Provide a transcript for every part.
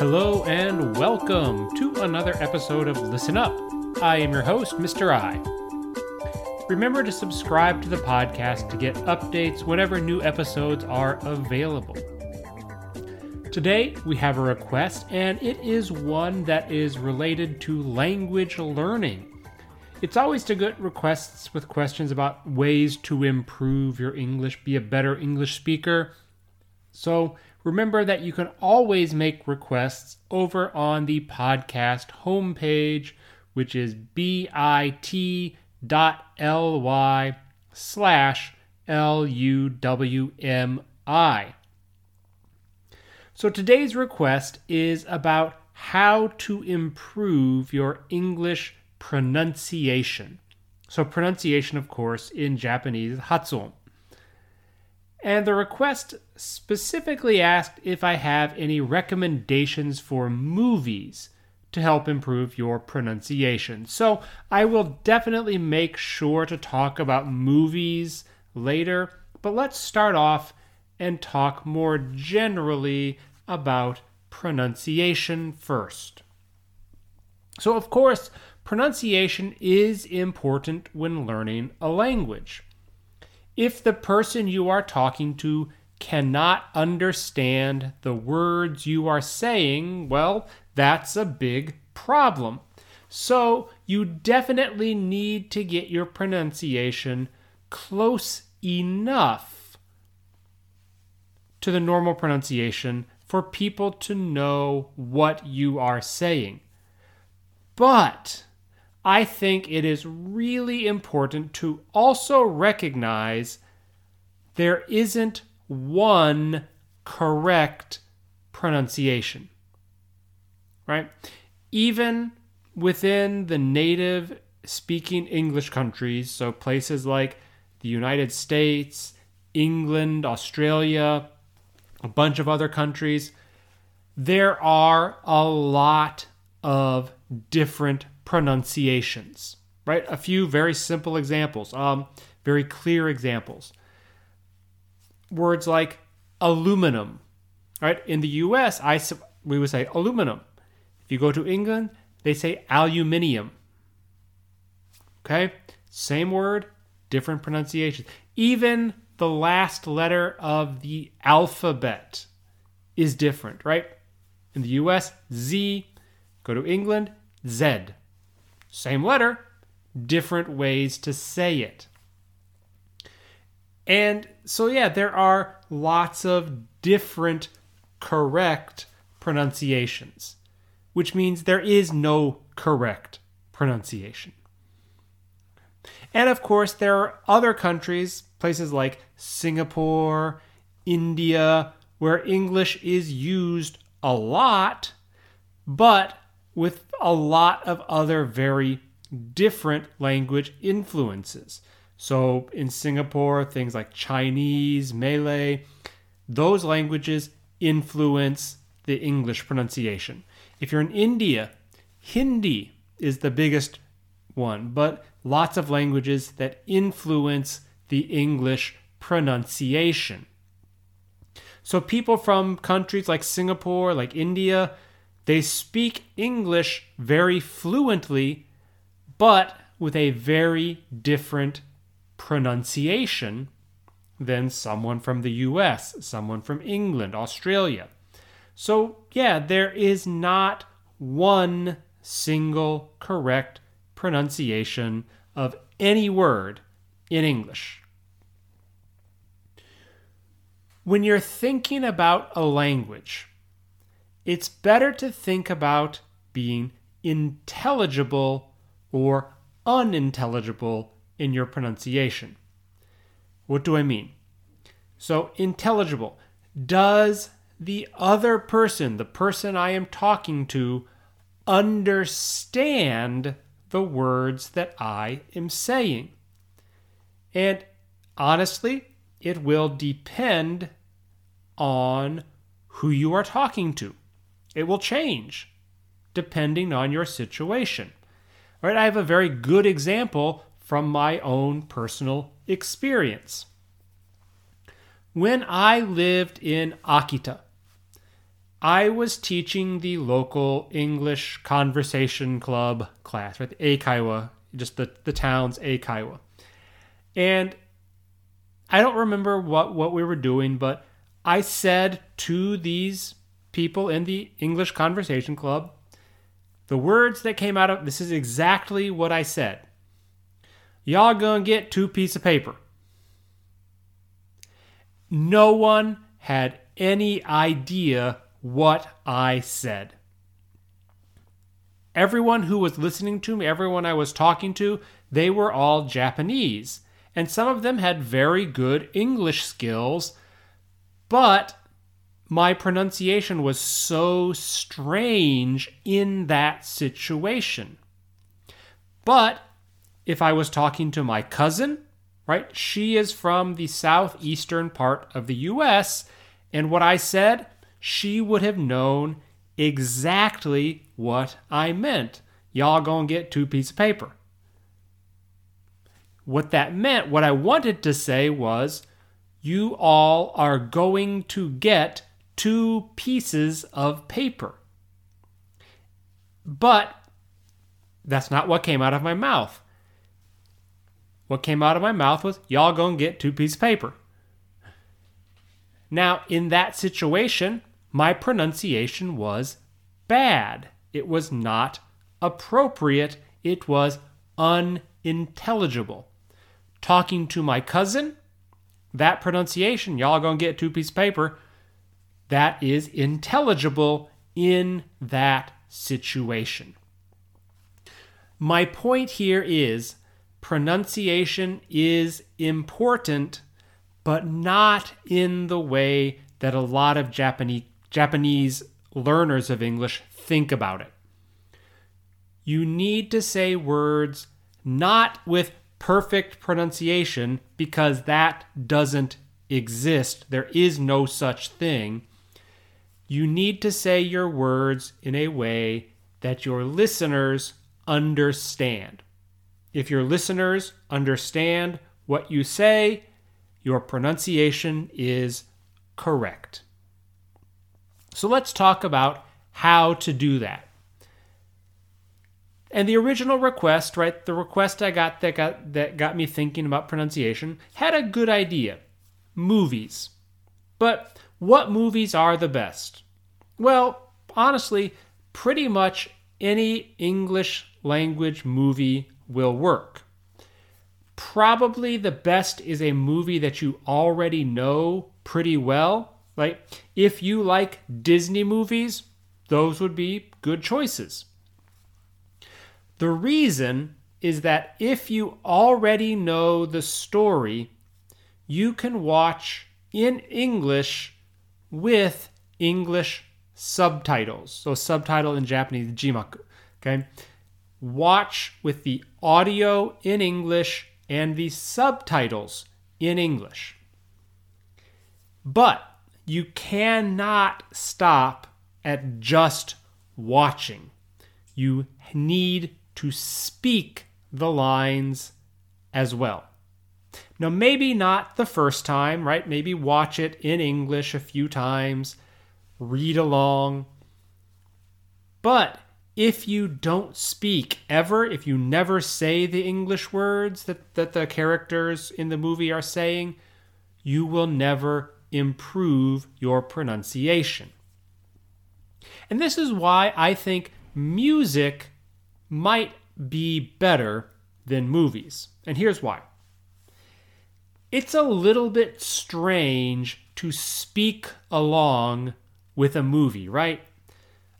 Hello and welcome to another episode of Listen Up. I am your host, Mr. I. Remember to subscribe to the podcast to get updates whenever new episodes are available. Today, we have a request, and it is one that is related to language learning. It's always to get requests with questions about ways to improve your English, be a better English speaker. So remember that you can always make requests over on the podcast homepage, which is bit.ly slash L-U-W-M-I. So today's request is about how to improve your English pronunciation. So pronunciation, of course, in Japanese, hatsuon. And the request specifically asked if I have any recommendations for movies to help improve your pronunciation. So I will definitely make sure to talk about movies later, but let's start off and talk more generally about pronunciation first. So, of course, pronunciation is important when learning a language. If the person you are talking to cannot understand the words you are saying, well, that's a big problem. So, you definitely need to get your pronunciation close enough to the normal pronunciation for people to know what you are saying. But I think it is really important to also recognize there isn't one correct pronunciation. Right? Even within the native speaking English countries, so places like the United States, England, Australia, a bunch of other countries, there are a lot of different pronunciations, right? A few very simple examples, um, very clear examples. Words like aluminum, right? In the US, I, we would say aluminum. If you go to England, they say aluminium. Okay? Same word, different pronunciation. Even the last letter of the alphabet is different, right? In the US, Z. Go to England, Z. Same letter, different ways to say it. And so, yeah, there are lots of different correct pronunciations, which means there is no correct pronunciation. And of course, there are other countries, places like Singapore, India, where English is used a lot, but with a lot of other very different language influences. So in Singapore, things like Chinese, Malay, those languages influence the English pronunciation. If you're in India, Hindi is the biggest one, but lots of languages that influence the English pronunciation. So people from countries like Singapore, like India, they speak English very fluently, but with a very different pronunciation than someone from the US, someone from England, Australia. So, yeah, there is not one single correct pronunciation of any word in English. When you're thinking about a language, it's better to think about being intelligible or unintelligible in your pronunciation. What do I mean? So, intelligible. Does the other person, the person I am talking to, understand the words that I am saying? And honestly, it will depend on who you are talking to. It will change depending on your situation. All right, I have a very good example from my own personal experience. When I lived in Akita, I was teaching the local English conversation club class, right? The Eikaiwa, just the, the town's Eikaiwa. And I don't remember what, what we were doing, but I said to these people in the English conversation club, the words that came out of this is exactly what I said. Y'all gonna get two pieces of paper. No one had any idea what I said. Everyone who was listening to me, everyone I was talking to, they were all Japanese. And some of them had very good English skills, but my pronunciation was so strange in that situation. But if I was talking to my cousin, right, she is from the southeastern part of the US, and what I said, she would have known exactly what I meant. Y'all gonna get two pieces of paper. What that meant, what I wanted to say was, you all are going to get two pieces of paper. But that's not what came out of my mouth. What came out of my mouth was, y'all gonna get two pieces of paper. Now, in that situation, my pronunciation was bad. It was not appropriate. It was unintelligible. Talking to my cousin, that pronunciation, y'all gonna get two pieces of paper, that is intelligible in that situation. My point here is pronunciation is important, but not in the way that a lot of Japanese, Japanese learners of English think about it. You need to say words not with perfect pronunciation because that doesn't exist. There is no such thing you need to say your words in a way that your listeners understand. If your listeners understand what you say, your pronunciation is correct. So let's talk about how to do that. And the original request, right, the request I got that got that got me thinking about pronunciation had a good idea. Movies. But what movies are the best? Well, honestly, pretty much any English language movie will work. Probably the best is a movie that you already know pretty well. Like, if you like Disney movies, those would be good choices. The reason is that if you already know the story, you can watch in English with English subtitles. So, subtitle in Japanese, jimaku. Okay. Watch with the audio in English and the subtitles in English. But you cannot stop at just watching. You need to speak the lines as well. Now, maybe not the first time, right? Maybe watch it in English a few times, read along. But if you don't speak ever, if you never say the English words that, that the characters in the movie are saying, you will never improve your pronunciation. And this is why I think music might be better than movies. And here's why it's a little bit strange to speak along with a movie, right?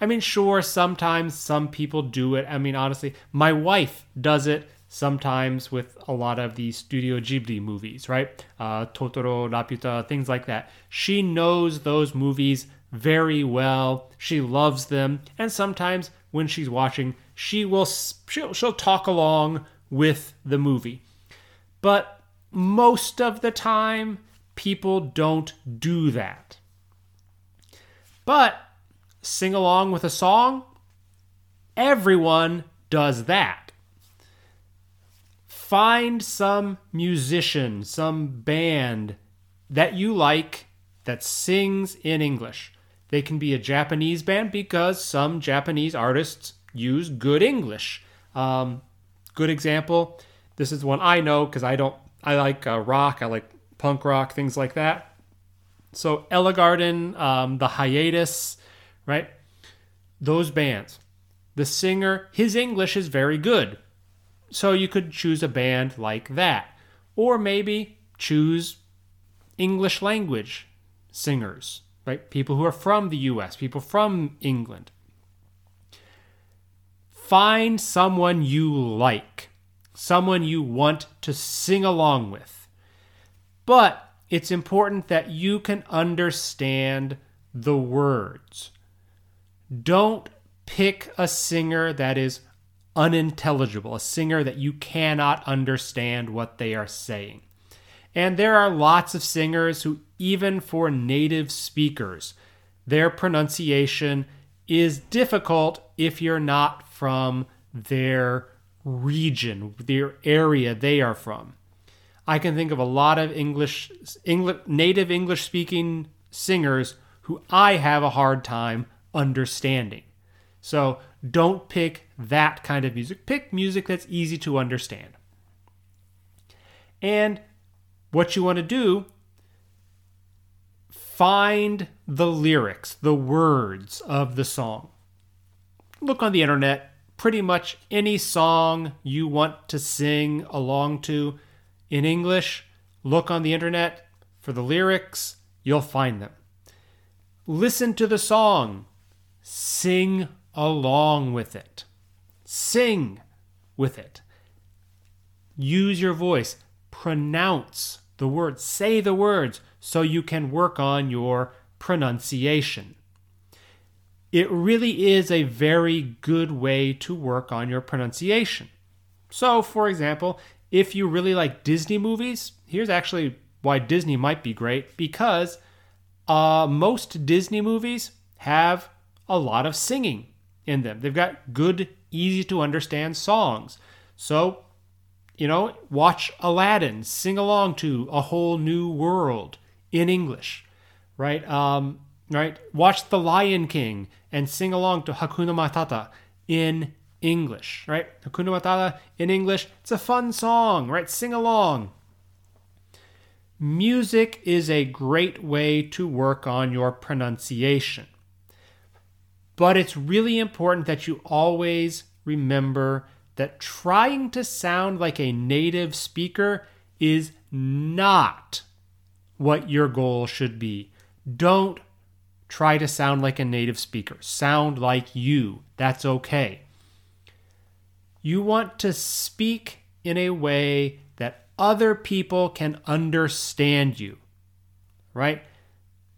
I mean, sure, sometimes some people do it. I mean, honestly, my wife does it sometimes with a lot of the Studio Ghibli movies, right? Uh, Totoro, Laputa, things like that. She knows those movies very well. She loves them, and sometimes when she's watching, she will she'll, she'll talk along with the movie. But most of the time, people don't do that. But sing along with a song, everyone does that. Find some musician, some band that you like that sings in English. They can be a Japanese band because some Japanese artists use good English. Um, good example. This is one I know because I don't. I like uh, rock. I like punk rock, things like that. So Ellegarden, um, the Hiatus, right? Those bands. The singer, his English is very good. So you could choose a band like that. Or maybe choose English language singers, right? People who are from the US, people from England. Find someone you like, someone you want to sing along with. But it's important that you can understand the words. Don't pick a singer that is unintelligible, a singer that you cannot understand what they are saying. And there are lots of singers who, even for native speakers, their pronunciation is difficult if you're not from their region, their area they are from. I can think of a lot of English, English native English speaking singers who I have a hard time understanding. So don't pick that kind of music. Pick music that's easy to understand. And what you want to do, find the lyrics, the words of the song. Look on the internet. Pretty much any song you want to sing along to in English, look on the internet for the lyrics, you'll find them. Listen to the song, sing along with it. Sing with it. Use your voice, pronounce the words, say the words so you can work on your pronunciation. It really is a very good way to work on your pronunciation. So, for example, if you really like Disney movies, here's actually why Disney might be great because uh, most Disney movies have a lot of singing in them. They've got good, easy to understand songs. So, you know, watch Aladdin, sing along to A Whole New World in English, right? Um, right? Watch The Lion King and sing along to Hakuna Matata in English, right? Hakuna Matata in English. It's a fun song, right? Sing along. Music is a great way to work on your pronunciation. But it's really important that you always remember that trying to sound like a native speaker is not what your goal should be. Don't try to sound like a native speaker. Sound like you. That's okay. You want to speak in a way that other people can understand you, right?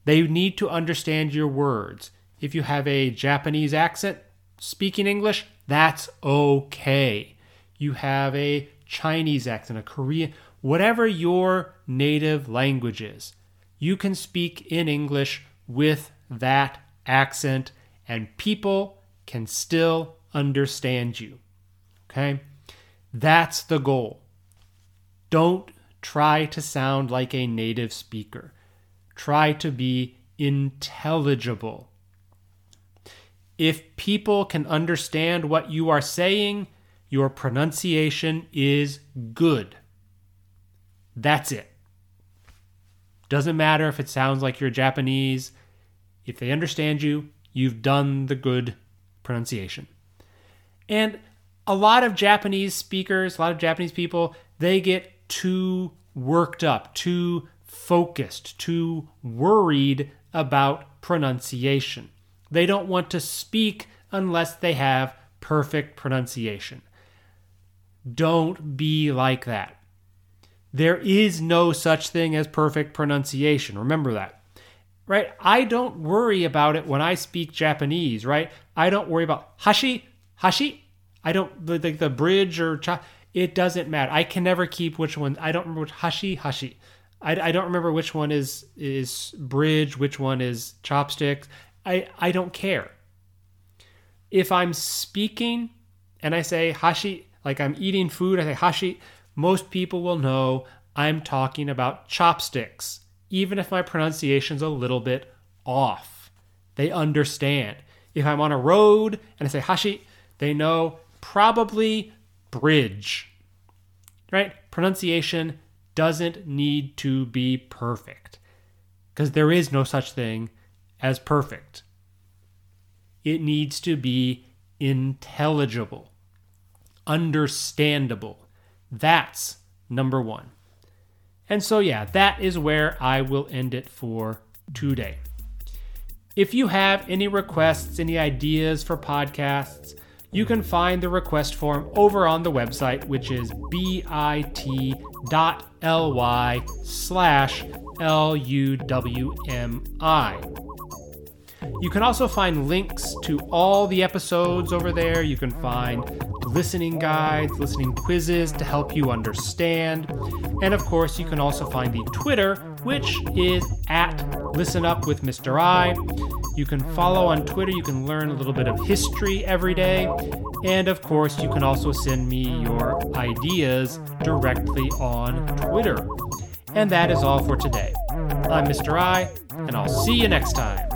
They need to understand your words. If you have a Japanese accent speaking English, that's okay. You have a Chinese accent, a Korean, whatever your native language is, you can speak in English with that accent and people can still understand you. Okay? That's the goal. Don't try to sound like a native speaker. Try to be intelligible. If people can understand what you are saying, your pronunciation is good. That's it. Doesn't matter if it sounds like you're Japanese. If they understand you, you've done the good pronunciation. And a lot of Japanese speakers, a lot of Japanese people, they get too worked up, too focused, too worried about pronunciation. They don't want to speak unless they have perfect pronunciation. Don't be like that. There is no such thing as perfect pronunciation. Remember that. Right? I don't worry about it when I speak Japanese, right? I don't worry about hashi, hashi, I don't like the bridge or cha- it doesn't matter. I can never keep which one. I don't remember which hashi hashi. I, I don't remember which one is is bridge, which one is chopsticks. I I don't care. If I'm speaking and I say hashi, like I'm eating food, I say hashi, most people will know I'm talking about chopsticks, even if my pronunciation's a little bit off. They understand. If I'm on a road and I say hashi, they know probably bridge. Right? Pronunciation doesn't need to be perfect because there is no such thing as perfect. It needs to be intelligible, understandable. That's number one. And so, yeah, that is where I will end it for today. If you have any requests, any ideas for podcasts, you can find the request form over on the website, which is bit.ly slash L-U-W-M-I. You can also find links to all the episodes over there. You can find listening guides, listening quizzes to help you understand. And of course, you can also find the Twitter, which is at Listen Up with Mr. I. You can follow on Twitter. You can learn a little bit of history every day. And of course, you can also send me your ideas directly on Twitter. And that is all for today. I'm Mr. I, and I'll see you next time.